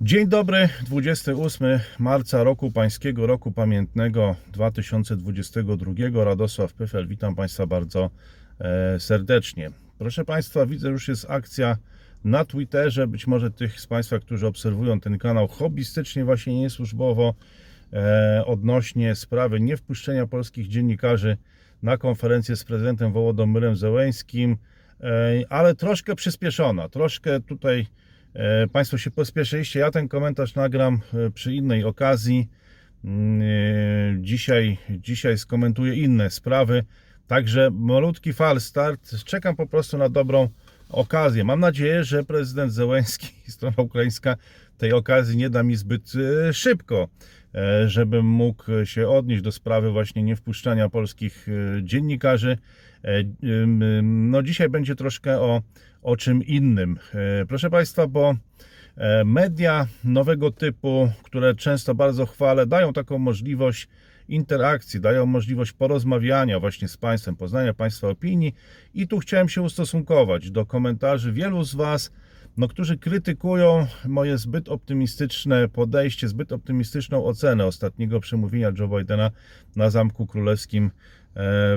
Dzień dobry, 28 marca roku pańskiego, roku pamiętnego 2022. Radosław Pyfel, witam Państwa bardzo e, serdecznie. Proszę Państwa, widzę, już jest akcja na Twitterze. Być może tych z Państwa, którzy obserwują ten kanał hobbystycznie, właśnie nie służbowo, e, odnośnie sprawy niewpuszczenia polskich dziennikarzy na konferencję z prezydentem Wołodomyrem Zełęskim, e, ale troszkę przyspieszona, troszkę tutaj Państwo się pospieszyliście. Ja ten komentarz nagram e, przy innej okazji. Mm, e, Dzisiaj, dzisiaj skomentuję inne sprawy. Także malutki fal start. Czekam po prostu na dobrą okazję. Mam nadzieję, że prezydent Zełenski i strona ukraińska tej okazji nie da mi zbyt e, szybko, e, żebym mógł się odnieść do sprawy właśnie niewpuszczania polskich e, dziennikarzy. E, No dzisiaj będzie troszkę o, o czym innym. E, Proszę Państwa, bo e, media nowego typu, które często bardzo chwalę, dają taką możliwość interakcji, dają możliwość porozmawiania właśnie z Państwem, poznania Państwa opinii i tu chciałem się ustosunkować do komentarzy wielu z Was, no, którzy krytykują moje zbyt optymistyczne podejście, zbyt optymistyczną ocenę ostatniego przemówienia Joe Bidena na Zamku Królewskim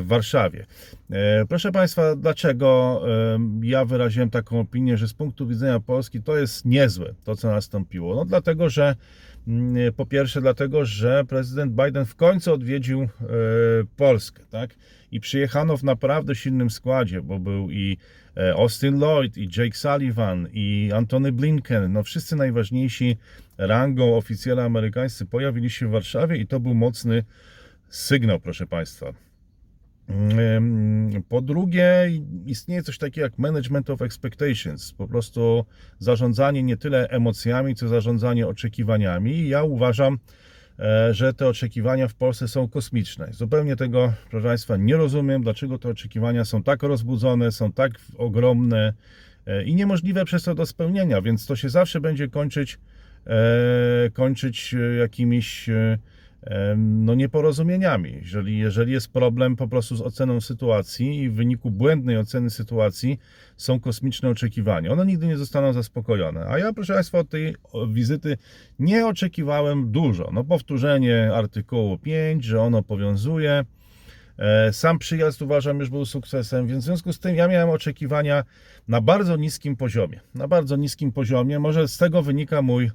w Warszawie. E, Proszę Państwa, dlaczego e, ja wyraziłem taką opinię, że z punktu widzenia Polski to jest niezłe, to co nastąpiło? No dlatego, że mm, po pierwsze dlatego, że prezydent Biden w końcu odwiedził e, Polskę, tak? I przyjechano w naprawdę silnym składzie, bo był i e, Austin Lloyd, i Jake Sullivan, i Antony Blinken, no wszyscy najważniejsi rangą oficjele amerykańscy pojawili się w Warszawie i to był mocny sygnał, proszę Państwa. Po drugie, istnieje coś takiego jak management of expectations, po prostu zarządzanie nie tyle emocjami, co zarządzanie oczekiwaniami. Ja uważam, e, że te oczekiwania w Polsce są kosmiczne. Zupełnie tego, proszę Państwa, nie rozumiem, dlaczego te oczekiwania są tak rozbudzone, są tak ogromne e, i niemożliwe przez to do spełnienia, więc to się zawsze będzie kończyć, e, kończyć jakimiś no, nieporozumieniami. Jeżeli, jeżeli jest problem po prostu z oceną sytuacji i w wyniku błędnej oceny sytuacji są kosmiczne oczekiwania, one nigdy nie zostaną zaspokojone. A ja, proszę Państwa, od tej wizyty nie oczekiwałem dużo. No, powtórzenie artykułu 5, że ono powiązuje. E, Sam przyjazd uważam już był sukcesem, więc w związku z tym ja miałem oczekiwania na bardzo niskim poziomie. Na bardzo niskim poziomie. Może z tego wynika mój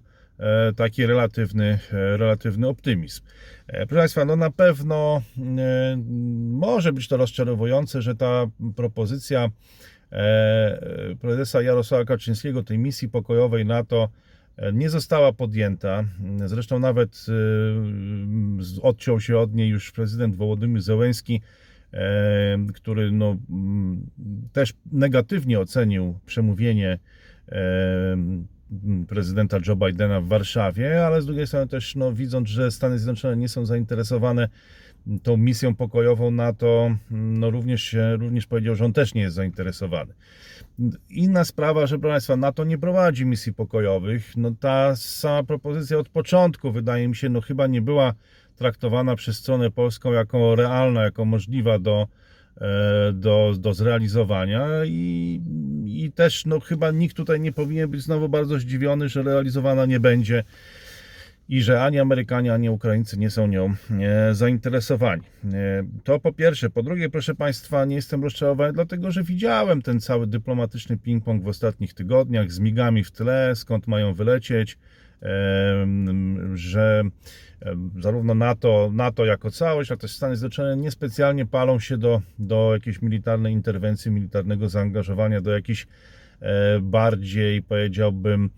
taki relatywny, e, relatywny optymizm. E, Proszę Państwa, no na pewno e, może być to rozczarowujące, że ta propozycja e, prezesa Jarosława Kaczyńskiego, tej misji pokojowej NATO, e, nie została podjęta. Zresztą nawet e, odciął się od niej już prezydent Wołodymyr Zełenski, e, który no, też negatywnie ocenił przemówienie e, prezydenta Joe Bidena w Warszawie, ale z drugiej strony też no, widząc, że Stany Zjednoczone nie są zainteresowane tą misją pokojową NATO, no również, również powiedział, że on też nie jest zainteresowany. Inna sprawa, że proszę Państwa, NATO nie prowadzi misji pokojowych. No ta sama propozycja od początku, wydaje mi się, no chyba nie była traktowana przez stronę polską jako realna, jako możliwa do, do, do zrealizowania i, i też no chyba nikt tutaj nie powinien być znowu bardzo zdziwiony, że realizowana nie będzie i że ani Amerykanie, ani Ukraińcy nie są nią e, zainteresowani. E, To po pierwsze. Po drugie, proszę Państwa, nie jestem rozczarowany, dlatego że widziałem ten cały dyplomatyczny ping-pong w ostatnich tygodniach z migami w tle, skąd mają wylecieć, że zarówno NATO, NATO jako całość, a też Stany Zjednoczone niespecjalnie palą się do, do jakiejś militarnej interwencji, militarnego zaangażowania, do jakichś e, bardziej, powiedziałbym,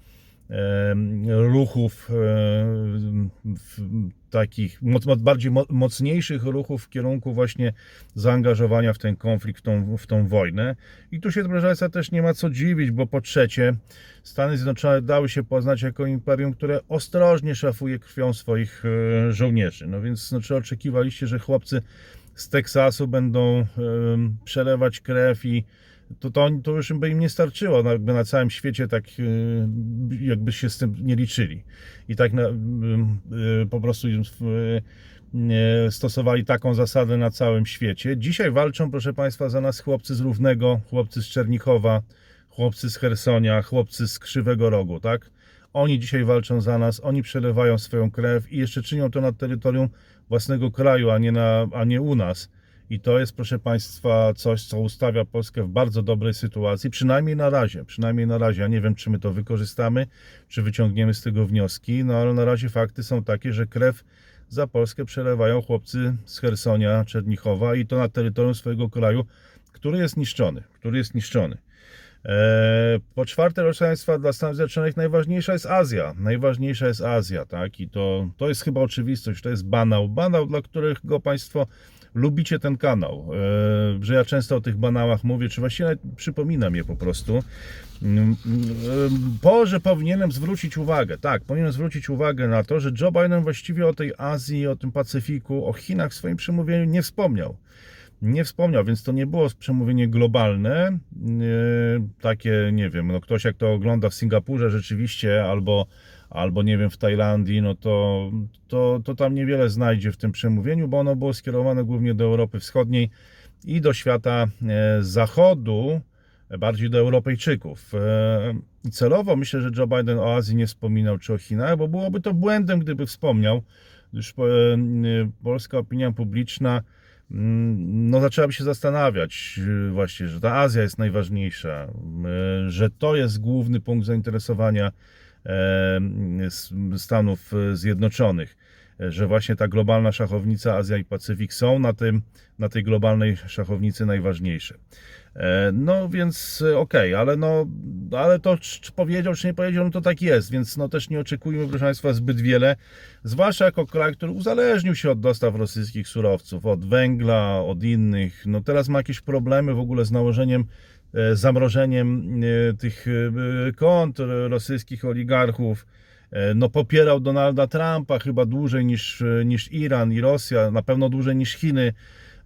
ruchów, takich bardziej mo- mocniejszych ruchów w kierunku właśnie zaangażowania w ten konflikt, w tą, w tą wojnę. I tu się, proszę Państwa, też nie ma co dziwić, bo po trzecie Stany Zjednoczone dały się poznać jako imperium, które ostrożnie szafuje krwią swoich e, żołnierzy. No więc no, czy oczekiwaliście, że chłopcy z Teksasu będą przelewać krew i to, to, to już by im nie starczyło, no, jakby na całym świecie tak y, jakby się z tym nie liczyli. I tak na, y, y, po prostu stosowali taką zasadę na całym świecie. Dzisiaj walczą, proszę Państwa, za nas chłopcy z Równego, chłopcy z Czernichowa, chłopcy z Hersonia, chłopcy z Krzywego Rogu, tak? Oni dzisiaj walczą za nas, oni przelewają swoją krew i jeszcze czynią to na terytorium własnego kraju, a nie, na, a nie u nas. I to jest, proszę Państwa, coś, co ustawia Polskę w bardzo dobrej sytuacji, przynajmniej na razie. Przynajmniej na razie. Ja nie wiem, czy my to wykorzystamy, czy wyciągniemy z tego wnioski, no ale na razie fakty są takie, że krew za Polskę przelewają chłopcy z Hersonia, Czernichowa i to na terytorium swojego kraju, który jest niszczony. Który jest niszczony. Eee, Po czwarte, proszę Państwa, dla Stanów Zjednoczonych najważniejsza jest Azja. Najważniejsza jest Azja, tak? I to, to jest chyba oczywistość, to jest banał. Banał, dla którego Państwo lubicie ten kanał. Eee, Że ja często o tych banałach mówię, czy właściwie przypominam je po prostu. Mm, mm, Po, że powinienem zwrócić uwagę, tak, powinienem zwrócić uwagę na to, że Joe Biden właściwie o tej Azji, o tym Pacyfiku, o Chinach w swoim przemówieniu nie wspomniał nie wspomniał, więc to nie było przemówienie globalne, yy, takie, nie wiem, no ktoś jak to ogląda w Singapurze rzeczywiście, albo, albo nie wiem, w Tajlandii, no to, to, to tam niewiele znajdzie w tym przemówieniu, bo ono było skierowane głównie do Europy Wschodniej i do świata e, zachodu, bardziej do Europejczyków. E, celowo myślę, że Joe Biden o Azji nie wspominał, czy o Chinach, bo byłoby to błędem, gdyby wspomniał, gdyż e, polska opinia publiczna Mm, no zaczęłaby się zastanawiać właśnie, że ta Azja jest najważniejsza, że to jest główny punkt zainteresowania e, Stanów Zjednoczonych, e, że właśnie ta globalna szachownica Azja i Pacyfik są na, tym, na tej globalnej szachownicy najważniejsze. E, No więc e, okej, ale no, ale to czy powiedział, czy nie powiedział, no to tak jest, więc no też nie oczekujmy, proszę Państwa, zbyt wiele, zwłaszcza jako kraj, który uzależnił się od dostaw rosyjskich surowców, od węgla, od innych, no teraz ma jakieś problemy w ogóle z nałożeniem, e, zamrożeniem e, tych e, kont rosyjskich oligarchów, E, no popierał Donalda Trumpa chyba dłużej niż, e, niż Iran i Rosja, na pewno dłużej niż Chiny.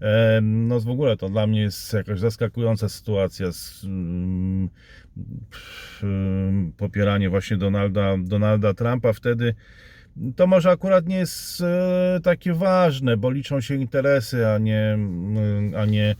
E, No w ogóle to dla mnie jest jakaś zaskakująca sytuacja z ym, popieranie właśnie Donalda, Donalda Trumpa wtedy. To może akurat nie jest e, takie ważne, bo liczą się interesy, a nie, mm, a nie,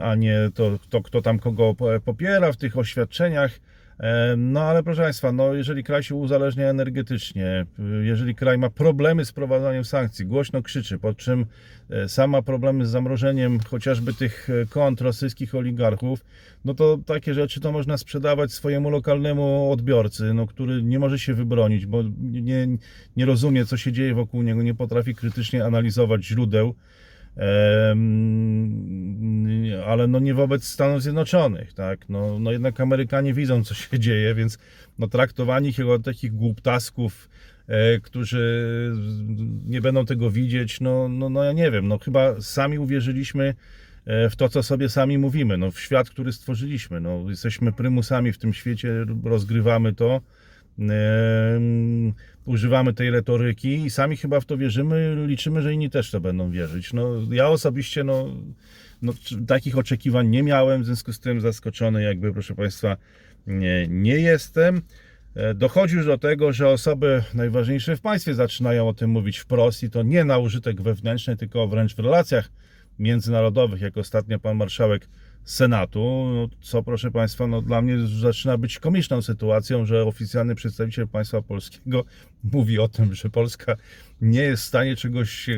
a nie to, to, kto tam kogo po- popiera w tych oświadczeniach. E, No ale proszę Państwa, no jeżeli kraj się uzależnia energetycznie, jeżeli kraj ma problemy z wprowadzaniem sankcji, głośno krzyczy, po czym e, sam ma problemy z zamrożeniem chociażby tych e, kont rosyjskich oligarchów, no to takie rzeczy to można sprzedawać swojemu lokalnemu odbiorcy, no, który nie może się wybronić, bo nie, nie rozumie, co się dzieje wokół niego, nie potrafi krytycznie analizować źródeł. Ale no nie wobec Stanów Zjednoczonych, tak? No, no jednak Amerykanie widzą, co się dzieje, więc no traktowani ich jako takich głuptasków, e, którzy nie będą tego widzieć, no, no, no ja nie wiem, no chyba sami uwierzyliśmy e, w to, co sobie sami mówimy, no w świat, który stworzyliśmy, no jesteśmy prymusami w tym świecie, rozgrywamy to, używamy tej retoryki i sami chyba w to wierzymy, liczymy, że inni też to będą wierzyć. No, ja osobiście no, no, takich oczekiwań nie miałem, w związku z tym zaskoczony jakby, proszę Państwa, nie, nie jestem. E, Dochodzi już do tego, że osoby najważniejsze w państwie zaczynają o tym mówić wprost i to nie na użytek wewnętrzny, tylko wręcz w relacjach międzynarodowych, jak ostatnio pan marszałek Senatu, no, co proszę Państwa, no, dla mnie zaczyna być komiczną sytuacją, że oficjalny przedstawiciel państwa polskiego mówi o tym, że Polska nie jest w stanie czegoś e,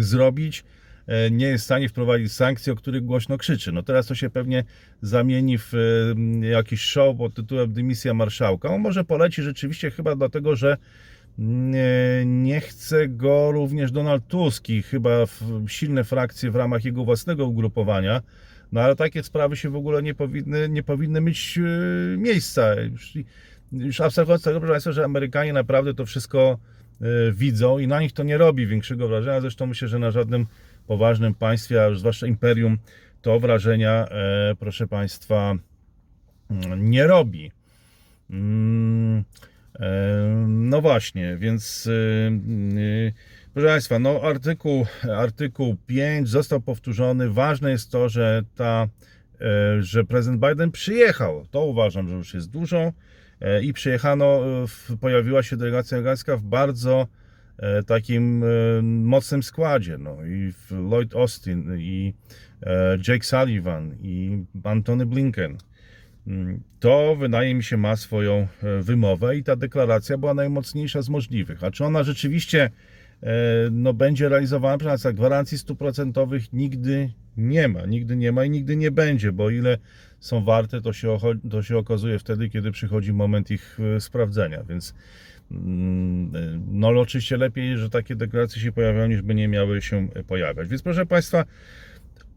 zrobić, e, nie jest w stanie wprowadzić sankcji, o których głośno krzyczy. No teraz to się pewnie zamieni w e, jakiś show pod tytułem Dymisja Marszałka. On może poleci rzeczywiście chyba dlatego, że nie, nie chce go również Donald Tusk i chyba silne frakcje w ramach jego własnego ugrupowania. No ale takie sprawy się w ogóle nie powinny, nie powinny mieć e, miejsca. Już, już abstrahując tego, proszę Państwa, że Amerykanie naprawdę to wszystko e, widzą i na nich to nie robi większego wrażenia. Zresztą myślę, że na żadnym poważnym państwie, a zwłaszcza imperium, to wrażenia, e, proszę Państwa, mm, nie robi. Mm, No właśnie, więc proszę Państwa, no artykuł, artykuł 5 został powtórzony. Ważne jest to, że ta, e, że prezydent Biden przyjechał. To uważam, że już jest dużo. E, I przyjechano, e, pojawiła się delegacja amerykańska w bardzo takim mocnym składzie. No, I Lloyd Austin, i Jake Sullivan, i Antony Blinken. mm, to wydaje mi się ma swoją wymowę i ta deklaracja była najmocniejsza z możliwych. A czy ona rzeczywiście no, będzie realizowana? Państwa, gwarancji stuprocentowych nigdy nie ma, nigdy nie ma i nigdy nie będzie, bo ile są warte, to się, to się okazuje wtedy, kiedy przychodzi moment ich e, sprawdzenia, więc mm, e, no oczywiście lepiej, że takie deklaracje się pojawiają, niż by nie miały się pojawiać. Więc proszę Państwa,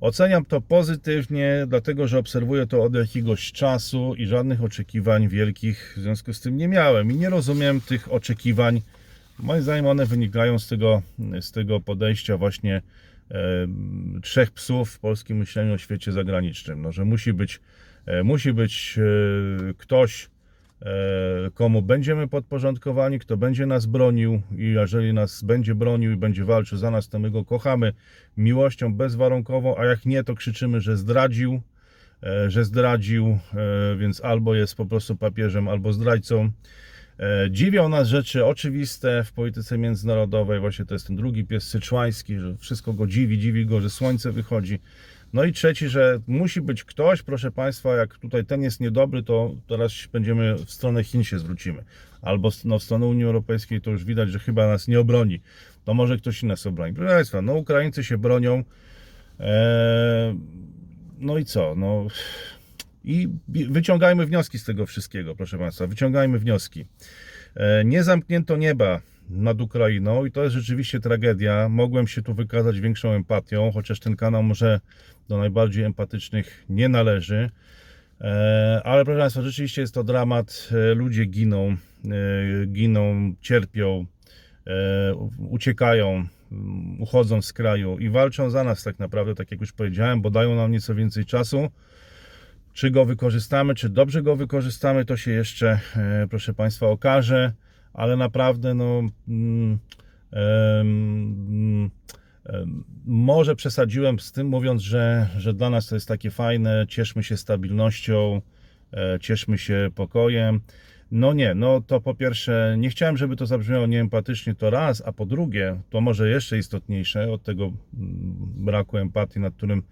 Oceniam to pozytywnie, dlatego że obserwuję to od jakiegoś czasu i żadnych oczekiwań wielkich w związku z tym nie miałem i nie rozumiem tych oczekiwań. Moim zdaniem one wynikają z tego, z tego podejścia właśnie e, trzech psów w polskim myśleniu o świecie zagranicznym. No, że musi być, e, musi być e, ktoś, e, komu będziemy podporządkowani, kto będzie nas bronił i jeżeli nas będzie bronił i będzie walczył za nas, to my go kochamy miłością bezwarunkową, a jak nie, to krzyczymy, że zdradził, e, że zdradził, e, więc albo jest po prostu papieżem, albo zdrajcą. E, Dziwią nas rzeczy oczywiste w polityce międzynarodowej, właśnie to jest ten drugi pies syczłański, że wszystko go dziwi, dziwi go, że słońce wychodzi. No i trzeci, że musi być ktoś, proszę Państwa, jak tutaj ten jest niedobry, to teraz będziemy w stronę Chin się zwrócimy. Albo no, w stronę Unii Europejskiej to już widać, że chyba nas nie obroni. To może ktoś inny nas obroni. Proszę Państwa, no Ukraińcy się bronią. Eee, no i co? No, I wyciągajmy wnioski z tego wszystkiego, proszę Państwa. Wyciągajmy wnioski. E, Nie zamknięto nieba nad Ukrainą i to jest rzeczywiście tragedia. Mogłem się tu wykazać większą empatią, chociaż ten kanał może do najbardziej empatycznych nie należy. E, Ale proszę Państwa, rzeczywiście jest to dramat. E, Ludzie giną, giną, cierpią, uciekają, uchodzą z kraju i walczą za nas tak naprawdę, tak jak już powiedziałem, bo dają nam nieco więcej czasu. Czy go wykorzystamy, czy dobrze go wykorzystamy, to się jeszcze, e, proszę Państwa, okaże, ale naprawdę, no, mm, em, może przesadziłem z tym, mówiąc, że, że dla nas to jest takie fajne, cieszmy się stabilnością, e, cieszmy się pokojem. No nie, no to po pierwsze, nie chciałem, żeby to zabrzmiało nieempatycznie, to raz, a po drugie, to może jeszcze istotniejsze od tego mm, braku empatii, nad którym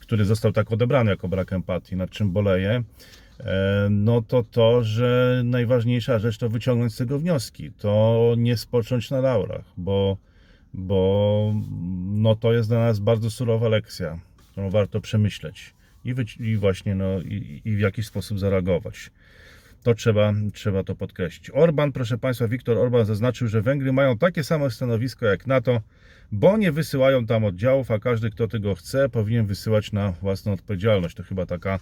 który został tak odebrany jako brak empatii, nad czym boleję, e, no to to, że najważniejsza rzecz to wyciągnąć z tego wnioski, to nie spocząć na laurach, bo, bo no to jest dla nas bardzo surowa lekcja, którą warto przemyśleć i, i właśnie no, i, i w jakiś sposób zareagować. To trzeba, trzeba to podkreślić. Orban, proszę Państwa, Viktor Orban zaznaczył, że Węgry mają takie samo stanowisko jak NATO, bo nie wysyłają tam oddziałów, a każdy, kto tego chce, powinien wysyłać na własną odpowiedzialność. To chyba taka,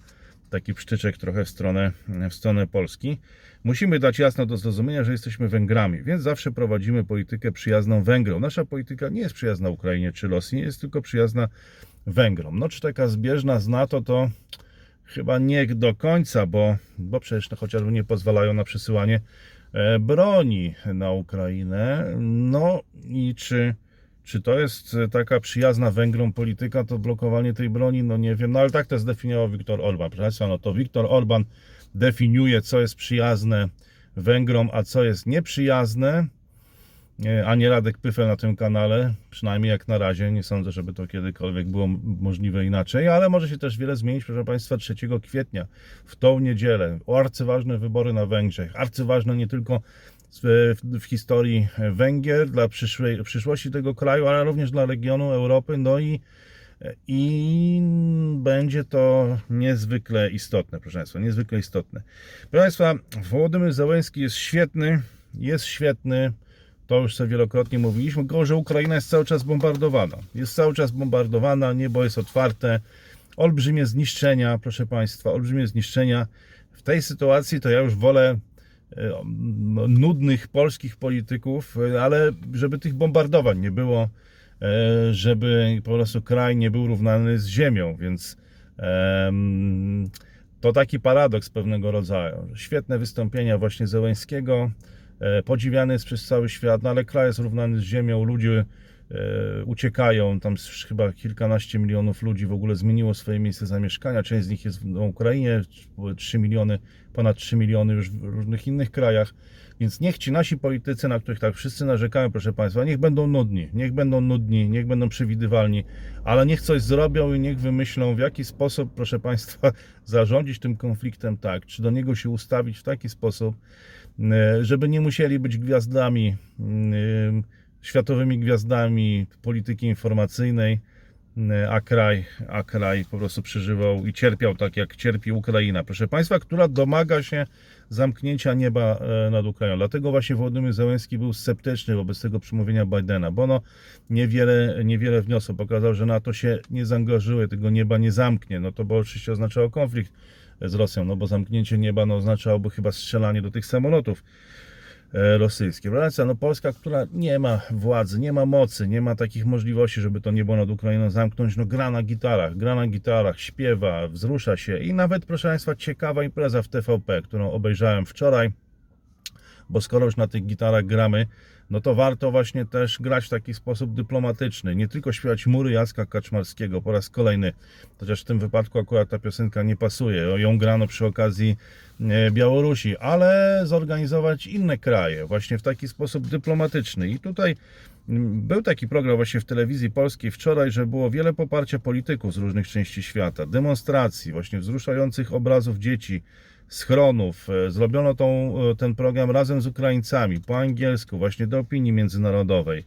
taki psztyczek trochę w stronę, w stronę Polski. Musimy dać jasno do zrozumienia, że jesteśmy Węgrami, więc zawsze prowadzimy politykę przyjazną Węgrom. Nasza polityka nie jest przyjazna Ukrainie czy Rosji, jest tylko przyjazna Węgrom. No czy taka zbieżna z NATO to chyba nie do końca, bo, bo przecież no, chociażby nie pozwalają na przesyłanie e, broni na Ukrainę. No i czy, czy to jest e, taka przyjazna Węgrom polityka, to blokowanie tej broni? No nie wiem, no ale tak to zdefiniował Viktor Orban. Proszę Państwa, no to Viktor Orban definiuje, co jest przyjazne Węgrom, a co jest nieprzyjazne. E, a nie Radek Pyfel na tym kanale, przynajmniej jak na razie. Nie sądzę, żeby to kiedykolwiek było możliwe inaczej, ale może się też wiele zmienić, proszę Państwa, 3 kwietnia, w tą niedzielę. Arcyważne wybory na Węgrzech. Arcyważne nie tylko w, historii Węgier, dla przyszłej, przyszłości tego kraju, ale również dla regionu Europy. No i, i będzie to niezwykle istotne, proszę Państwa, niezwykle istotne. Proszę Państwa, Wołodymyr Zełenski jest świetny, jest świetny. To już sobie wielokrotnie mówiliśmy, że Ukraina jest cały czas bombardowana. Jest cały czas bombardowana, niebo jest otwarte, olbrzymie zniszczenia, proszę Państwa, olbrzymie zniszczenia. W tej sytuacji to ja już wolę e, nudnych polskich polityków, e, ale żeby tych bombardowań nie było, e, żeby po prostu kraj nie był równany z ziemią, więc to taki paradoks pewnego rodzaju. Świetne wystąpienia właśnie Zełęńskiego, e, podziwiany jest przez cały świat, no ale kraj jest równany z ziemią, ludzie e, uciekają, tam chyba kilkanaście milionów ludzi w ogóle zmieniło swoje miejsce zamieszkania, część z nich jest na Ukrainie, 3 miliony, ponad 3 miliony już w różnych innych krajach. Więc niech ci nasi politycy, na których tak wszyscy narzekają, proszę Państwa, niech będą nudni, niech będą nudni, niech będą przewidywalni, ale niech coś zrobią i niech wymyślą, w jaki sposób, proszę Państwa, zarządzić tym konfliktem tak, czy do niego się ustawić w taki sposób, e, żeby nie musieli być gwiazdami, mm, światowymi gwiazdami polityki informacyjnej, e, a kraj, a kraj po prostu przeżywał i cierpiał tak, jak cierpi Ukraina, proszę Państwa, która domaga się zamknięcia nieba nad Ukrainą. Dlatego właśnie Władimir Zełenski był sceptyczny wobec tego przemówienia Bidena, bo ono niewiele, niewiele wniosło. Pokazał, że NATO się nie zaangażuje, tego nieba nie zamknie. No to bo oczywiście oznaczało konflikt z Rosją, no bo zamknięcie nieba no, oznaczałoby chyba strzelanie do tych samolotów e, rosyjskich. Relacja, no Polska, która nie ma władzy, nie ma mocy, nie ma takich możliwości, żeby to niebo nad Ukrainą zamknąć, no gra na gitarach, gra na gitarach, śpiewa, wzrusza się i nawet, proszę Państwa, ciekawa impreza w TVP, którą obejrzałem wczoraj, bo skoro już na tych gitarach gramy, no to warto właśnie też grać w taki sposób dyplomatyczny. Nie tylko śpiewać mury Jacka Kaczmarskiego po raz kolejny, chociaż w tym wypadku akurat ta piosenka nie pasuje. Ją grano przy okazji e, Białorusi, ale zorganizować inne kraje właśnie w taki sposób dyplomatyczny. I tutaj mm, był taki program właśnie w telewizji polskiej wczoraj, że było wiele poparcia polityków z różnych części świata, demonstracji, właśnie wzruszających obrazów dzieci, schronów. E, Zrobiono tą, e, ten program razem z Ukraińcami, po angielsku, właśnie do opinii międzynarodowej.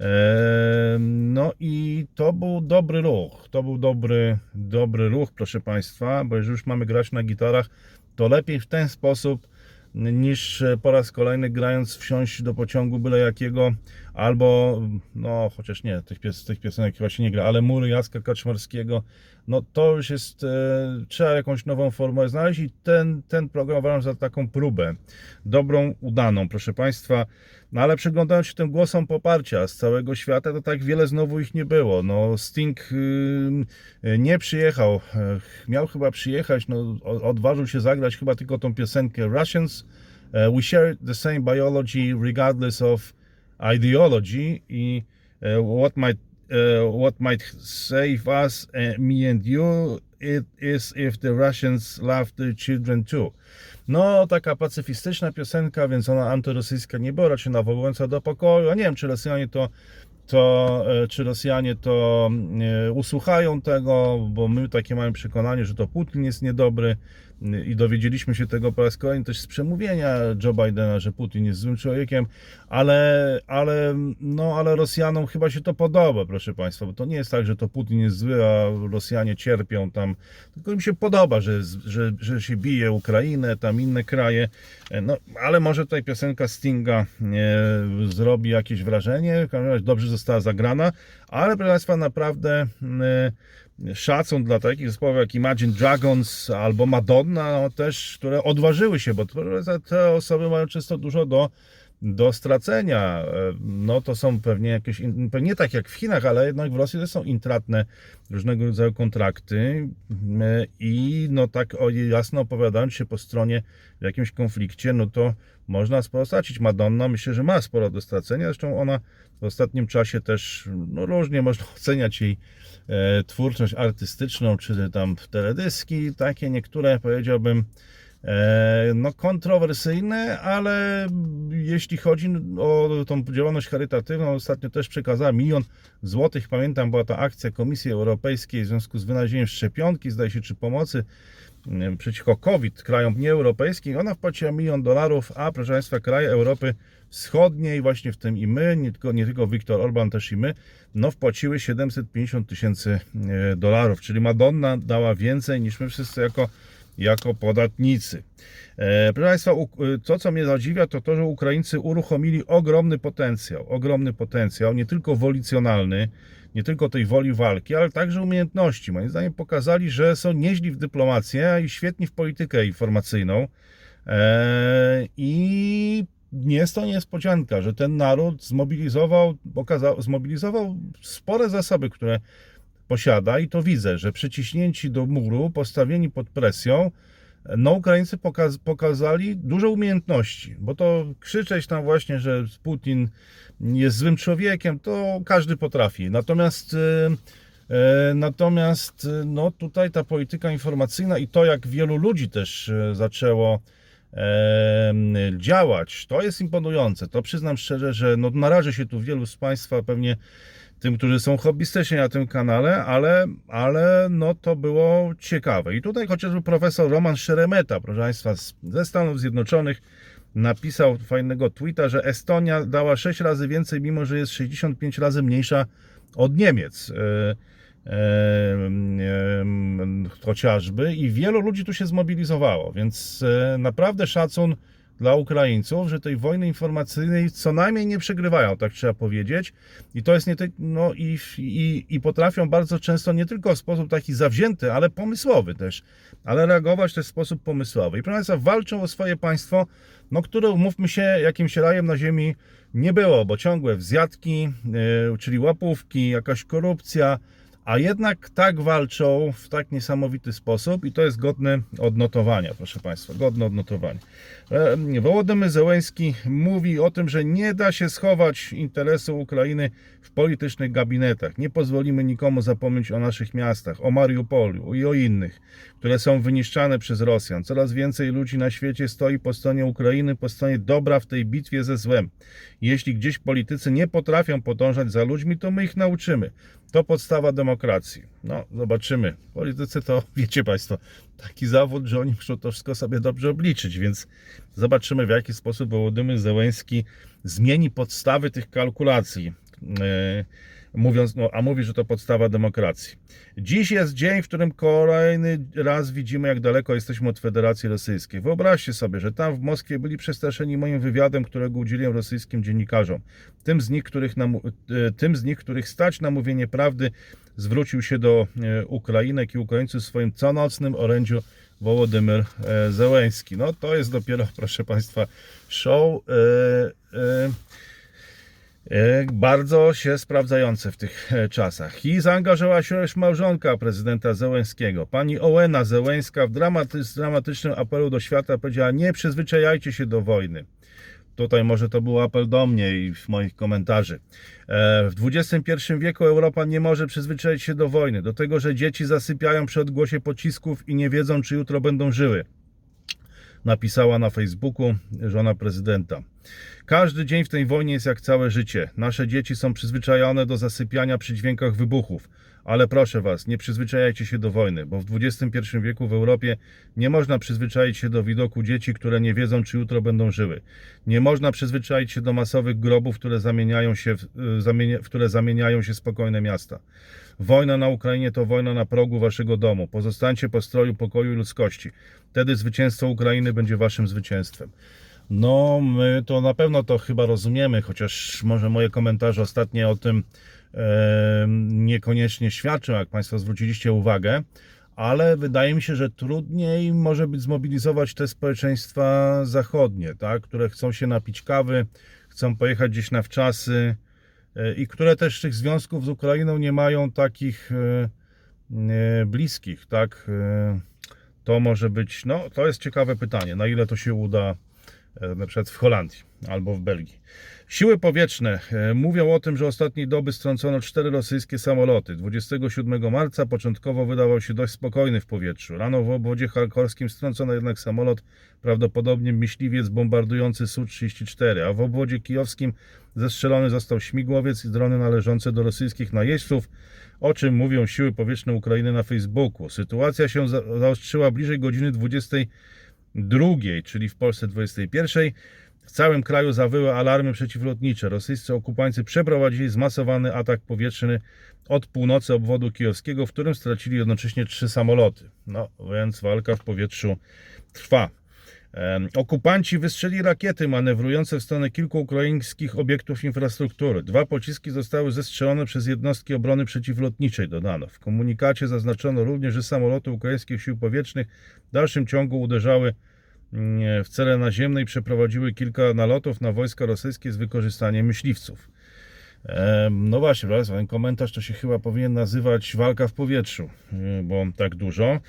E, No i to był dobry ruch. To był dobry, dobry ruch, proszę Państwa, bo jeżeli już mamy grać na gitarach, to lepiej w ten sposób niż po raz kolejny grając wsiąść do pociągu byle jakiego, albo, no chociaż nie, tych, pies, tych piosenek chyba się nie gra, ale mury Jacka Kaczmarskiego, no to już jest, e, trzeba jakąś nową formę znaleźć i ten, ten program uważam za taką próbę, dobrą, udaną, proszę Państwa, no ale przyglądając się tym głosom poparcia z całego świata, to tak wiele znowu ich nie było, no Sting y, nie przyjechał, miał chyba przyjechać, no odważył się zagrać chyba tylko tą piosenkę Russians, e, we share the same biology regardless of ideology i e, what might uh, what might save us, uh, me and you, it is if the Russians love their children too. No, taka pacyfistyczna piosenka, więc ona antyrosyjska nie była, raczej nawołująca do pokoju. A nie wiem, czy Rosjanie to, to e, czy Rosjanie to e, usłuchają tego, bo my takie mamy przekonanie, że to Putin jest niedobry i dowiedzieliśmy się tego po raz kolejny też z przemówienia Joe Bidena, że Putin jest złym człowiekiem, ale, ale, no, ale Rosjanom chyba się to podoba, proszę Państwa, bo to nie jest tak, że to Putin jest zły, a Rosjanie cierpią tam, tylko im się podoba, że, że, że się bije Ukrainę, tam inne kraje, no, ale może tutaj piosenka Stinga e, zrobi jakieś wrażenie, w każdym razie dobrze została zagrana, ale proszę Państwa, naprawdę e, szacun dla takich zespołów jak Imagine Dragons albo Madonna no, też, które odważyły się, bo te osoby mają często dużo do do stracenia. E, No to są pewnie jakieś, pewnie nie tak jak w Chinach, ale jednak w Rosji to są intratne różnego rodzaju kontrakty e, i no tak jasno opowiadając się po stronie w jakimś konflikcie, no to można sporo stracić. Madonna myślę, że ma sporo do stracenia, zresztą ona w ostatnim czasie też, no różnie można oceniać jej twórczość artystyczną, czy tam teledyski, takie niektóre powiedziałbym E, no kontrowersyjne, ale jeśli chodzi o tą działalność charytatywną, ostatnio też przekazała milion złotych. Pamiętam, była ta akcja Komisji Europejskiej w związku z wynalezieniem szczepionki, zdaje się, czy pomocy przeciwko COVID krajom nieeuropejskim. Ona wpłaciła milion dolarów, a proszę Państwa, kraje Europy Wschodniej, właśnie w tym i my, nie tylko, nie tylko Viktor Orban, też i my, no wpłaciły 750 tysięcy e, dolarów, czyli Madonna dała więcej niż my wszyscy jako jako podatnicy. E, Proszę Państwa, u- to co mnie zadziwia, to to, że Ukraińcy uruchomili ogromny potencjał, ogromny potencjał, nie tylko wolicjonalny, nie tylko tej woli walki, ale także umiejętności. Moim zdaniem pokazali, że są nieźli w dyplomację i świetni w politykę informacyjną. E, I jest to niespodzianka, że ten naród zmobilizował, pokazał, zmobilizował spore zasoby, które posiada i to widzę, że przyciśnięci do muru, postawieni pod presją, no Ukraińcy pokaz, pokazali dużo umiejętności, bo to krzyczeć tam właśnie, że Putin jest złym człowiekiem, to każdy potrafi. Natomiast e, e, natomiast no tutaj ta polityka informacyjna i to jak wielu ludzi też e, zaczęło działać. To jest imponujące. To przyznam szczerze, że no, narażę się tu wielu z Państwa pewnie tym, którzy są hobbystycznie na tym kanale, ale, ale no to było ciekawe. I tutaj chociażby profesor Roman Szeremeta, proszę Państwa, ze Stanów Zjednoczonych, napisał fajnego tweeta, że Estonia dała 6 razy więcej, mimo że jest 65 razy mniejsza od Niemiec. E, em, chociażby i wielu ludzi tu się zmobilizowało, więc e, naprawdę szacun dla Ukraińców, że tej wojny informacyjnej co najmniej nie przegrywają, tak trzeba powiedzieć. I to jest nie ty, no i, i, i potrafią bardzo często nie tylko w sposób taki zawzięty, ale pomysłowy też, ale reagować też w sposób pomysłowy. I proszę Państwa, walczą o swoje państwo, no które umówmy się, jakimś rajem na ziemi nie było, bo ciągłe wzjadki, yy, czyli łapówki, jakaś korupcja, a jednak tak walczą w tak niesamowity sposób i to jest godne odnotowania, proszę Państwa, godne odnotowania. E, Wołodymyr Zełenski mówi o tym, że nie da się schować interesu Ukrainy w politycznych gabinetach. Nie pozwolimy nikomu zapomnieć o naszych miastach, o Mariupolu i o innych, które są wyniszczane przez Rosjan. Coraz więcej ludzi na świecie stoi po stronie Ukrainy, po stronie dobra w tej bitwie ze złem. Jeśli gdzieś politycy nie potrafią podążać za ludźmi, to my ich nauczymy. To podstawa demokracji. No, zobaczymy. Politycy to, wiecie Państwo, taki zawód, że oni muszą to wszystko sobie dobrze obliczyć, więc zobaczymy, w jaki sposób Wołodymyr Zełenski zmieni podstawy tych kalkulacji. E, Mówiąc, no, a mówi, że to podstawa demokracji. Dziś jest dzień, w którym kolejny raz widzimy, jak daleko jesteśmy od Federacji Rosyjskiej. Wyobraźcie sobie, że tam w Moskwie byli przestraszeni moim wywiadem, którego udzieliłem rosyjskim dziennikarzom. Tym z nich, których, nam, e, tym z nich, których stać na mówienie prawdy, zwrócił się do e, Ukrainek i Ukraińców w swoim conocnym orędziu Wołodymyr Zełenski. No to jest dopiero, proszę Państwa, show e, e, bardzo się sprawdzające w tych e, czasach. I zaangażowała się już małżonka prezydenta Zełenskiego. Pani Ołena Zełenska w dramaty, dramatycznym apelu do świata powiedziała nie przyzwyczajajcie się do wojny. Tutaj może to był apel do mnie i w moich komentarzy. E, W XXI wieku Europa nie może przyzwyczaić się do wojny, do tego, że dzieci zasypiają przy odgłosie pocisków i nie wiedzą, czy jutro będą żyły. Napisała na Facebooku żona prezydenta. Każdy dzień w tej wojnie jest jak całe życie. Nasze dzieci są przyzwyczajone do zasypiania przy dźwiękach wybuchów. Ale proszę Was, nie przyzwyczajajcie się do wojny, bo w XXI wieku w Europie nie można przyzwyczaić się do widoku dzieci, które nie wiedzą, czy jutro będą żyły. Nie można przyzwyczaić się do masowych grobów, które zamieniają się w, y, w które zamieniają się spokojne miasta. Wojna na Ukrainie to wojna na progu Waszego domu. Pozostańcie po stroju pokoju i ludzkości. Wtedy zwycięstwo Ukrainy będzie Waszym zwycięstwem. No, my to na pewno to chyba rozumiemy, chociaż może moje komentarze ostatnie o tym niekoniecznie świadczą, jak Państwo zwróciliście uwagę, ale wydaje mi się, że trudniej może być zmobilizować te społeczeństwa zachodnie, tak, które chcą się napić kawy, chcą pojechać gdzieś na wczasy e, i które też tych związków z Ukrainą nie mają takich e, e, bliskich, tak. To może być, no to jest ciekawe pytanie, na ile to się uda na przykład w Holandii albo w Belgii. Siły powietrzne e, mówią o tym, że ostatniej doby strącono cztery rosyjskie samoloty. 27 marca początkowo wydawał się dość spokojny w powietrzu. Rano w obwodzie charkorskim strącono jednak samolot, prawdopodobnie myśliwiec bombardujący Su-34, a w obwodzie kijowskim zestrzelony został śmigłowiec i drony należące do rosyjskich najeźdźców, o czym mówią siły powietrzne Ukrainy na Facebooku. Sytuacja się za- zaostrzyła bliżej godziny 22, czyli w Polsce 21. W całym kraju zawyły alarmy przeciwlotnicze. Rosyjscy okupanci przeprowadzili zmasowany atak powietrzny od północy obwodu kijowskiego, w którym stracili jednocześnie trzy samoloty. No, więc walka w powietrzu trwa. Okupanci wystrzeli rakiety manewrujące w stronę kilku ukraińskich obiektów infrastruktury. Dwa pociski zostały zestrzelone przez jednostki obrony przeciwlotniczej, dodano. W komunikacie zaznaczono również, że samoloty ukraińskich sił powietrznych w dalszym ciągu uderzały mm, w cele naziemne i przeprowadziły kilka nalotów na wojska rosyjskie z wykorzystaniem myśliwców. No właśnie, ten komentarz to się chyba powinien nazywać walka w powietrzu, y, bo tak dużo.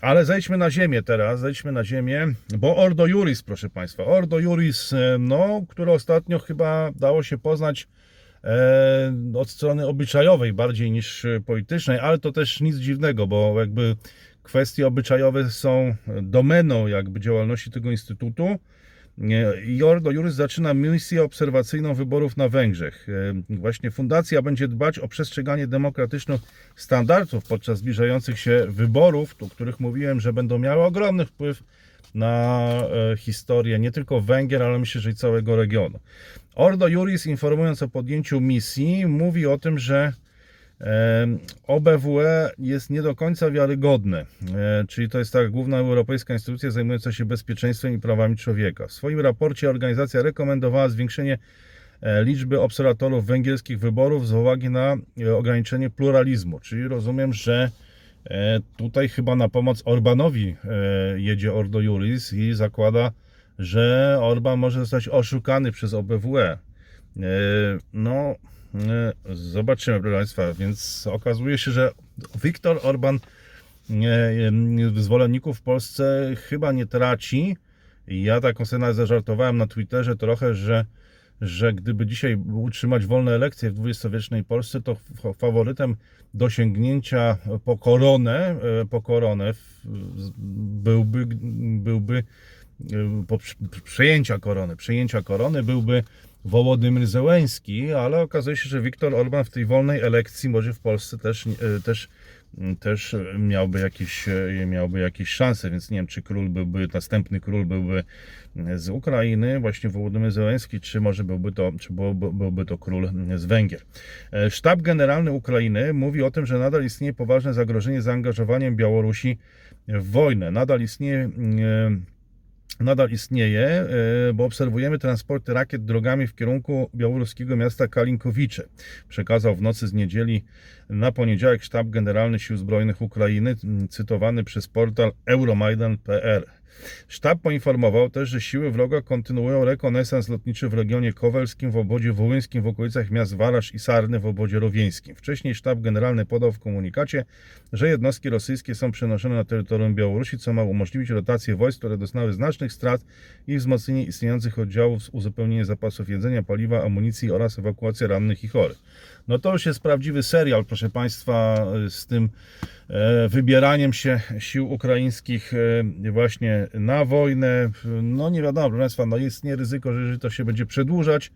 Ale zejdźmy na ziemię teraz, zejdźmy na ziemię, bo Ordo Juris, proszę Państwa, Ordo Juris, e, no, które ostatnio chyba dało się poznać e, od strony obyczajowej bardziej niż politycznej, ale to też nic dziwnego, bo jakby kwestie obyczajowe są domeną jakby działalności tego instytutu. Nie, I Ordo Juris zaczyna misję obserwacyjną wyborów na Węgrzech. E, Właśnie fundacja będzie dbać o przestrzeganie demokratycznych standardów podczas zbliżających się wyborów, o których mówiłem, że będą miały ogromny wpływ na e, historię nie tylko Węgier, ale myślę, że i całego regionu. Ordo Juris, informując o podjęciu misji, mówi o tym, że e, OBWE jest nie do końca wiarygodne, E, czyli to jest ta główna europejska instytucja zajmująca się bezpieczeństwem i prawami człowieka. W swoim raporcie organizacja rekomendowała zwiększenie e, liczby obserwatorów węgierskich wyborów z uwagi na e, ograniczenie pluralizmu, czyli rozumiem, że tutaj chyba na pomoc Orbanowi jedzie Ordo Juris i zakłada, że Orban może zostać oszukany przez OBWE. No, zobaczymy, proszę Państwa. Więc okazuje się, że Viktor Orban e, e, zwolenników w Polsce chyba nie traci. Ja taką nawet zażartowałem na Twitterze trochę, że, że gdyby dzisiaj utrzymać wolne elekcje w XX-wiecznej Polsce, to faworytem do sięgnięcia po koronę, e, po koronę byłby, byłby e, po przejęcia korony, przejęcia korony byłby Wołodymyr Zełęński, ale okazuje się, że Viktor Orban w tej wolnej elekcji może w Polsce też, e, też, też miałby jakieś, e, miałby jakieś szanse, więc nie wiem, czy król byłby, następny król byłby z Ukrainy, właśnie Wołodymyr Zełęński, czy może byłby to, czy byłby, byłby to król z Węgier. E, Sztab Generalny Ukrainy mówi o tym, że nadal istnieje poważne zagrożenie zaangażowaniem Białorusi w wojnę. Nadal istnieje e, nadal istnieje, e, bo obserwujemy transporty rakiet drogami w kierunku białoruskiego miasta Kalinkowicze. Przekazał w nocy z niedzieli na poniedziałek Sztab Generalny Sił Zbrojnych Ukrainy, cytowany przez portal euromaidan.pl. Sztab poinformował też, że siły wroga kontynuują rekonesans lotniczy w regionie kowelskim, w obwodzie wołyńskim, w okolicach miast Warasz i Sarny w obwodzie rowieńskim. Wcześniej sztab generalny podał w komunikacie, że jednostki rosyjskie są przenoszone na terytorium Białorusi, co ma umożliwić rotację wojsk, które doznały znacznych strat i wzmocnienie istniejących oddziałów, uzupełnienie zapasów jedzenia, paliwa, amunicji oraz ewakuację rannych i chorych. No to już jest prawdziwy serial, proszę Państwa, z tym e, wybieraniem się sił ukraińskich e, właśnie na wojnę. No nie wiadomo, proszę Państwa, no istnieje ryzyko, że jeżeli to się będzie przedłużać,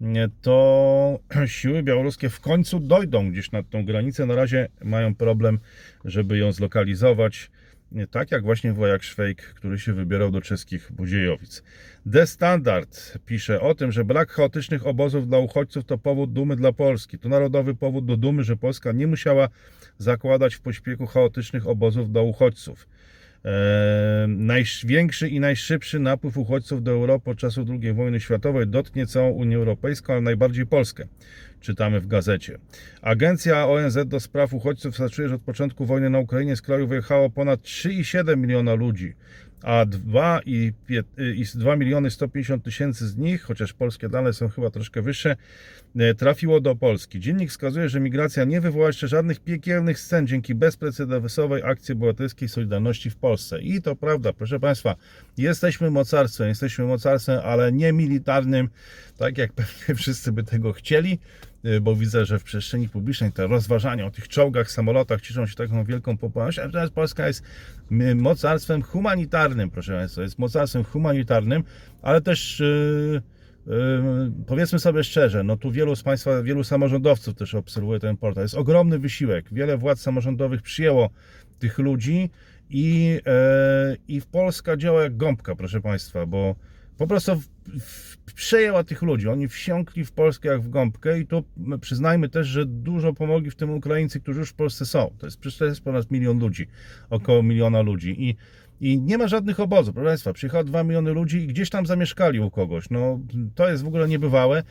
nie, to siły białoruskie w końcu dojdą gdzieś nad tą granicę. Na razie mają problem, żeby ją zlokalizować. Nie, Tak jak właśnie wojak Szwejk, który się wybierał do czeskich Budziejowic. The Standard pisze o tym, że brak chaotycznych obozów dla uchodźców to powód dumy dla Polski. To narodowy powód do dumy, że Polska nie musiała zakładać w pośpiechu chaotycznych obozów dla uchodźców. Największy i najszybszy napływ uchodźców do Europy od czasów II wojny światowej dotknie całą Unię Europejską, ale najbardziej Polskę. Czytamy w gazecie. Agencja ONZ do spraw uchodźców szacuje, że od początku wojny na Ukrainie z kraju wyjechało ponad 3,7 miliona ludzi, a 2, i, pie- i 2 miliony 150 tysięcy z nich, chociaż polskie dane są chyba troszkę wyższe, e, trafiło do Polski. Dziennik wskazuje, że migracja nie wywoła jeszcze żadnych piekielnych scen dzięki bezprecedensowej akcji obywatelskiej Solidarności w Polsce. I to prawda, proszę Państwa, jesteśmy mocarstwem, jesteśmy mocarstwem, ale nie militarnym, tak jak pewnie wszyscy by tego chcieli, y, bo widzę, że w przestrzeni publicznej te rozważania o tych czołgach, samolotach cieszą się taką wielką popularnością, a teraz Polska jest y, mocarstwem humanitarnym, proszę Państwa, jest mocarstwem humanitarnym, ale też yy, yy, powiedzmy sobie szczerze, no tu wielu z Państwa, wielu samorządowców też obserwuje ten portal. Jest ogromny wysiłek. Wiele władz samorządowych przyjęło tych ludzi i, e, i Polska działa jak gąbka, proszę Państwa, bo po prostu przejęła tych ludzi. Oni wsiąkli w Polskę jak w gąbkę i tu przyznajmy też, że dużo pomogli w tym Ukraińcy, którzy już w Polsce są. To jest to jest ponad milion ludzi, około miliona ludzi i i nie ma żadnych obozów, proszę Państwa. Przyjechało 2 miliony ludzi i gdzieś tam zamieszkali u kogoś. No, to jest w ogóle niebywałe.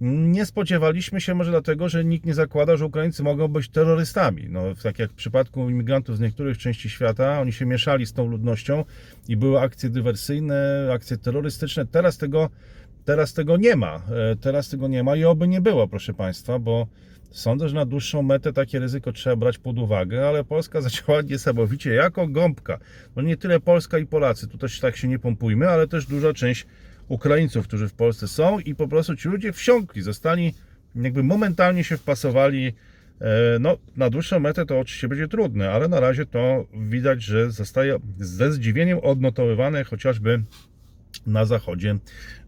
Nie spodziewaliśmy się może dlatego, że nikt nie zakłada, że Ukraińcy mogą być terrorystami. No, tak jak w przypadku imigrantów z niektórych części świata, oni się mieszali z tą ludnością i były akcje dywersyjne, akcje terrorystyczne. Teraz tego, teraz tego nie ma. E, Teraz tego nie ma i oby nie było, proszę Państwa, bo sądzę, że na dłuższą metę takie ryzyko trzeba brać pod uwagę, ale Polska zaczęła niesamowicie jako gąbka. No nie tyle Polska i Polacy, tu też tak się nie pompujmy, ale też duża część Ukraińców, którzy w Polsce są i po prostu ci ludzie wsiąkli, zostali jakby momentalnie się wpasowali E, No, na dłuższą metę to oczywiście będzie trudne, ale na razie to widać, że zostaje ze zdziwieniem odnotowywane chociażby na zachodzie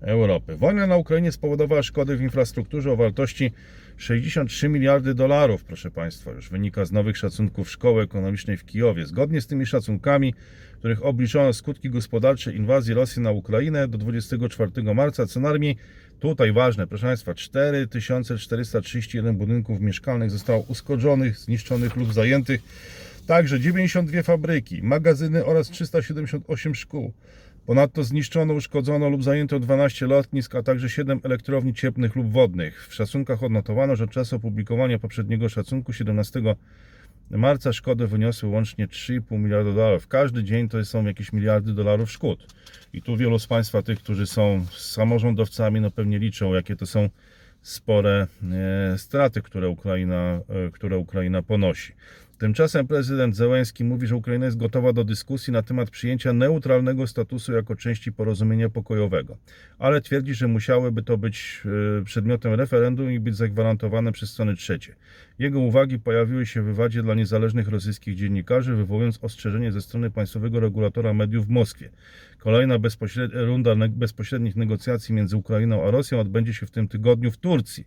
Europy. Wojna na Ukrainie spowodowała szkody w infrastrukturze o wartości 63 miliardy dolarów, proszę Państwa, już wynika z nowych szacunków Szkoły Ekonomicznej w Kijowie. Zgodnie z tymi szacunkami, których obliczono skutki gospodarcze inwazji Rosji na Ukrainę do 24 marca, co najmniej tutaj ważne, proszę Państwa, 4431 budynków mieszkalnych zostało uszkodzonych, zniszczonych lub zajętych. Także 92 fabryki, magazyny oraz 378 szkół. Ponadto zniszczono, uszkodzono lub zajęto 12 lotnisk, a także 7 elektrowni cieplnych lub wodnych. W szacunkach odnotowano, że od czasu opublikowania poprzedniego szacunku 17 marca szkody wyniosły łącznie 3,5 miliarda dolarów. Każdy dzień to są jakieś miliardy dolarów szkód. I tu wielu z Państwa, tych, którzy są samorządowcami, no pewnie liczą, jakie to są spore e, straty, które Ukraina, e, które Ukraina ponosi. Tymczasem prezydent Zełenski mówi, że Ukraina jest gotowa do dyskusji na temat przyjęcia neutralnego statusu jako części porozumienia pokojowego, ale twierdzi, że musiałyby to być e, przedmiotem referendum i być zagwarantowane przez strony trzecie. Jego uwagi pojawiły się w wywadzie dla niezależnych rosyjskich dziennikarzy, wywołując ostrzeżenie ze strony państwowego regulatora mediów w Moskwie. Kolejna bezpośred... runda bezpośrednich negocjacji między Ukrainą a Rosją odbędzie się w tym tygodniu w Turcji.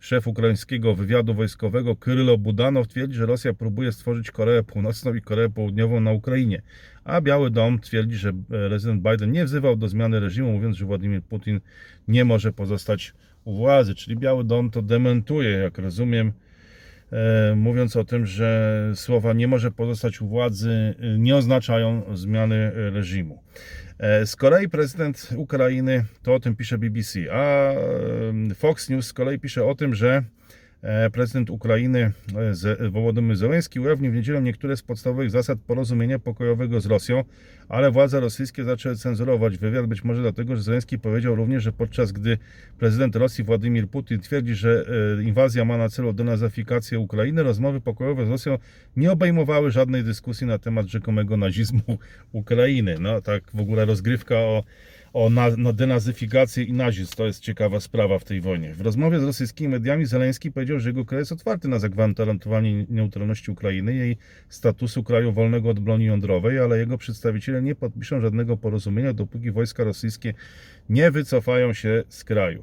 Szef ukraińskiego wywiadu wojskowego Krylo Budanow twierdzi, że Rosja próbuje stworzyć Koreę Północną i Koreę Południową na Ukrainie. A Biały Dom twierdzi, że prezydent Biden nie wzywał do zmiany reżimu, mówiąc, że Władimir Putin nie może pozostać u władzy. Czyli Biały Dom to dementuje, jak rozumiem, e, mówiąc o tym, że słowa nie może pozostać u władzy e, nie oznaczają zmiany e, reżimu. E, Z kolei prezydent Ukrainy, to o tym pisze BBC, a e, Fox News z kolei pisze o tym, że e, prezydent Ukrainy e, Wołodymyr Zełenski ujawnił w niedzielę niektóre z podstawowych zasad porozumienia pokojowego z Rosją, ale władze rosyjskie zaczęły cenzurować wywiad, być może dlatego, że Zełenski powiedział również, że podczas gdy prezydent Rosji Władimir Putin twierdzi, że e, inwazja ma na celu denazyfikację Ukrainy, rozmowy pokojowe z Rosją nie obejmowały żadnej dyskusji na temat rzekomego nazizmu Ukrainy. No tak w ogóle rozgrywka o, o na, na denazyfikację i nazizm to jest ciekawa sprawa w tej wojnie. W rozmowie z rosyjskimi mediami Zeleński powiedział, że jego kraj jest otwarty na zagwarantowanie neutralności Ukrainy, jej statusu kraju wolnego od broni jądrowej, ale jego przedstawiciele nie podpiszą żadnego porozumienia, dopóki wojska rosyjskie nie wycofają się z kraju.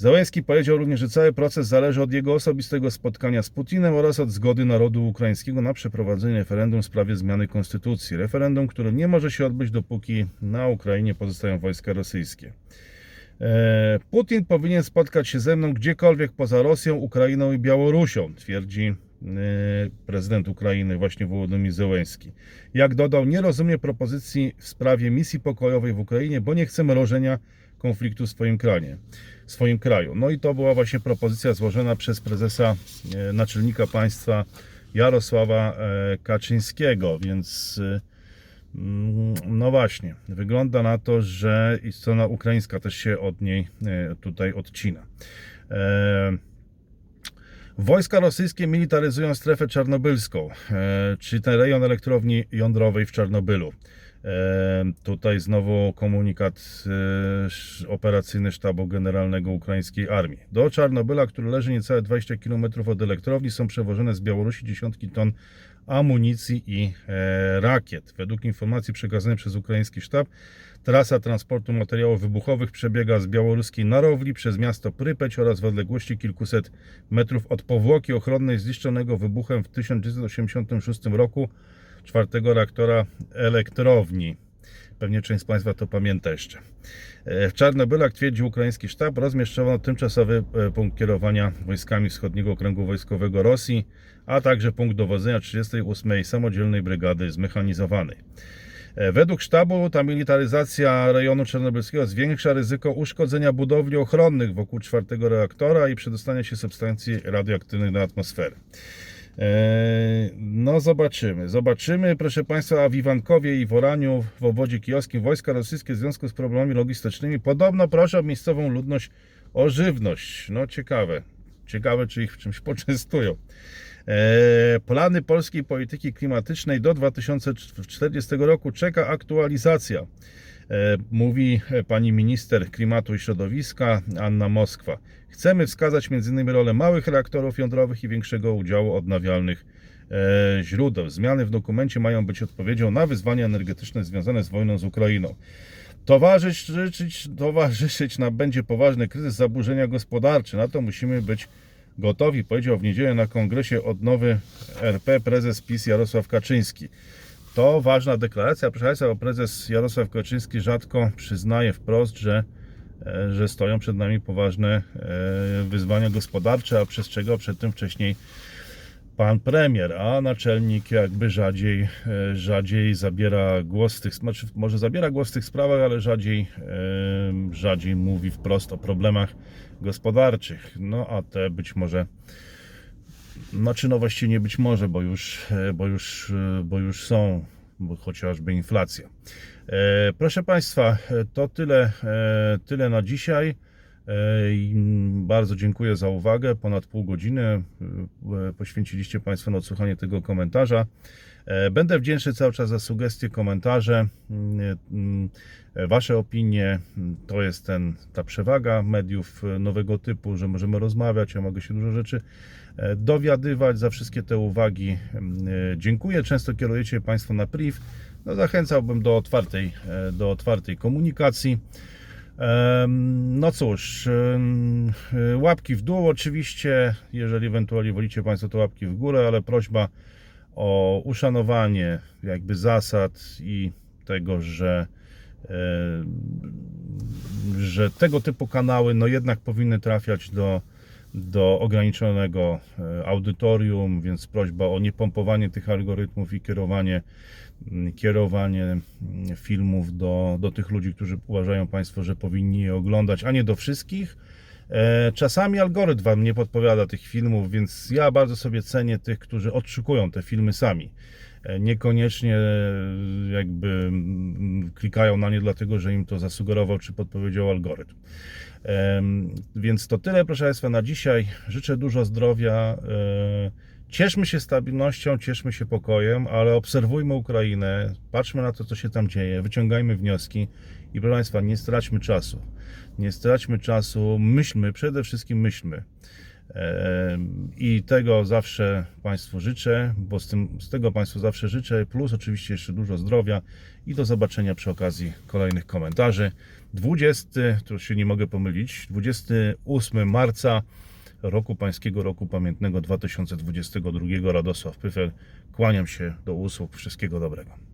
Załęski powiedział również, że cały proces zależy od jego osobistego spotkania z Putinem oraz od zgody narodu ukraińskiego na przeprowadzenie referendum w sprawie zmiany konstytucji. Referendum, które nie może się odbyć, dopóki na Ukrainie pozostają wojska rosyjskie. E, Putin powinien spotkać się ze mną gdziekolwiek poza Rosją, Ukrainą i Białorusią, twierdzi e, prezydent Ukrainy, właśnie Wołodymyr Zełenski. Jak dodał, nie rozumie propozycji w sprawie misji pokojowej w Ukrainie, bo nie chce mrożenia konfliktu w swoim kraju. W swoim kraju. No i to była właśnie propozycja złożona przez prezesa, e, naczelnika państwa Jarosława e, Kaczyńskiego, więc e, mm, no właśnie, wygląda na to, że strona ukraińska też się od niej tutaj odcina. Wojska rosyjskie militaryzują strefę czarnobylską, czyli ten rejon elektrowni jądrowej w Czarnobylu. Tutaj znowu komunikat e, operacyjny Sztabu Generalnego Ukraińskiej Armii. Do Czarnobyla, który leży niecałe 20 km od elektrowni, są przewożone z Białorusi dziesiątki ton amunicji i e, rakiet. Według informacji przekazanej przez ukraiński sztab, trasa transportu materiałów wybuchowych przebiega z białoruskiej Narowli przez miasto Prypeć oraz w odległości kilkuset metrów od powłoki ochronnej zniszczonego wybuchem w 1986 roku czwartego reaktora elektrowni. Pewnie część z Państwa to pamięta jeszcze. E, W Czarnobylu, jak twierdzi ukraiński sztab, rozmieszczono tymczasowy e, punkt kierowania wojskami Wschodniego Okręgu Wojskowego Rosji, a także punkt dowodzenia 38. Samodzielnej Brygady Zmechanizowanej. E, Według sztabu ta militaryzacja rejonu czarnobylskiego zwiększa ryzyko uszkodzenia budowli ochronnych wokół czwartego reaktora i przedostania się substancji radioaktywnych do atmosfery. Eee, No zobaczymy, zobaczymy proszę Państwa, w Iwankowie i w Oraniu w obwodzie kijowskim wojska rosyjskie w związku z problemami logistycznymi podobno proszą miejscową ludność o żywność. No ciekawe, ciekawe czy ich w czymś poczęstują. Eee, Plany polskiej polityki klimatycznej do 2040 roku czeka aktualizacja. E, Mówi pani minister klimatu i środowiska Anna Moskwa. Chcemy wskazać m.in. rolę małych reaktorów jądrowych i większego udziału odnawialnych e, źródeł. Zmiany w dokumencie mają być odpowiedzią na wyzwania energetyczne związane z wojną z Ukrainą. Towarzyszyć, towarzyszyć nam będzie poważny kryzys, zaburzenia gospodarcze. Na to musimy być gotowi, powiedział w niedzielę na kongresie odnowy RP prezes PiS Jarosław Kaczyński. To ważna deklaracja. Proszę Państwa, bo prezes Jarosław Kaczyński rzadko przyznaje wprost, że, e, że stoją przed nami poważne e, wyzwania gospodarcze, a przestrzegał przed tym wcześniej pan premier, a naczelnik jakby rzadziej, e, rzadziej zabiera głos w tych, znaczy może zabiera głos w tych sprawach, ale rzadziej, rzadziej mówi wprost o problemach gospodarczych. No a te być może, znaczy no właściwie nie być może, bo już, e, bo już, e, bo już są, bo chociażby inflacja. E, Proszę Państwa, to tyle, tyle na dzisiaj. Bardzo dziękuję za uwagę. Ponad pół godziny poświęciliście Państwo na odsłuchanie tego komentarza. Będę wdzięczny cały czas za sugestie, komentarze, mm, Wasze opinie. Mm, To jest ten, ta przewaga mediów nowego typu, że możemy rozmawiać, ja mogę się dużo rzeczy dowiadywać. Za wszystkie te uwagi e, dziękuję. Często kierujecie Państwo na priv. No, zachęcałbym do otwartej, e, do otwartej komunikacji. No cóż, łapki w dół oczywiście, jeżeli ewentualnie wolicie Państwo to łapki w górę, ale prośba o uszanowanie jakby zasad i tego, że, e, że tego typu kanały no jednak powinny trafiać do, do ograniczonego e, audytorium, więc prośba o niepompowanie tych algorytmów i kierowanie, mm, kierowanie mm, filmów do, do tych ludzi, którzy uważają Państwo, że powinni je oglądać, a nie do wszystkich. E, Czasami algorytm Wam nie podpowiada tych filmów, więc ja bardzo sobie cenię tych, którzy odszukują te filmy sami. E, Niekoniecznie e, jakby klikają na nie dlatego, że im to zasugerował czy podpowiedział algorytm. Więc to tyle, proszę Państwa, na dzisiaj. Życzę dużo zdrowia. e, Cieszmy się stabilnością, cieszmy się pokojem, ale obserwujmy Ukrainę, patrzmy na to, co się tam dzieje, wyciągajmy wnioski i proszę Państwa, nie straćmy czasu. Nie straćmy czasu, myślmy, przede wszystkim myślmy. I tego zawsze Państwu życzę, bo z, tym, z tego Państwu zawsze życzę, plus oczywiście jeszcze dużo zdrowia i do zobaczenia przy okazji kolejnych komentarzy. 20, tu się nie mogę pomylić, 28 marca roku Pańskiego Roku Pamiętnego 2022 Radosław Pyfel. Kłaniam się do usług. Wszystkiego dobrego.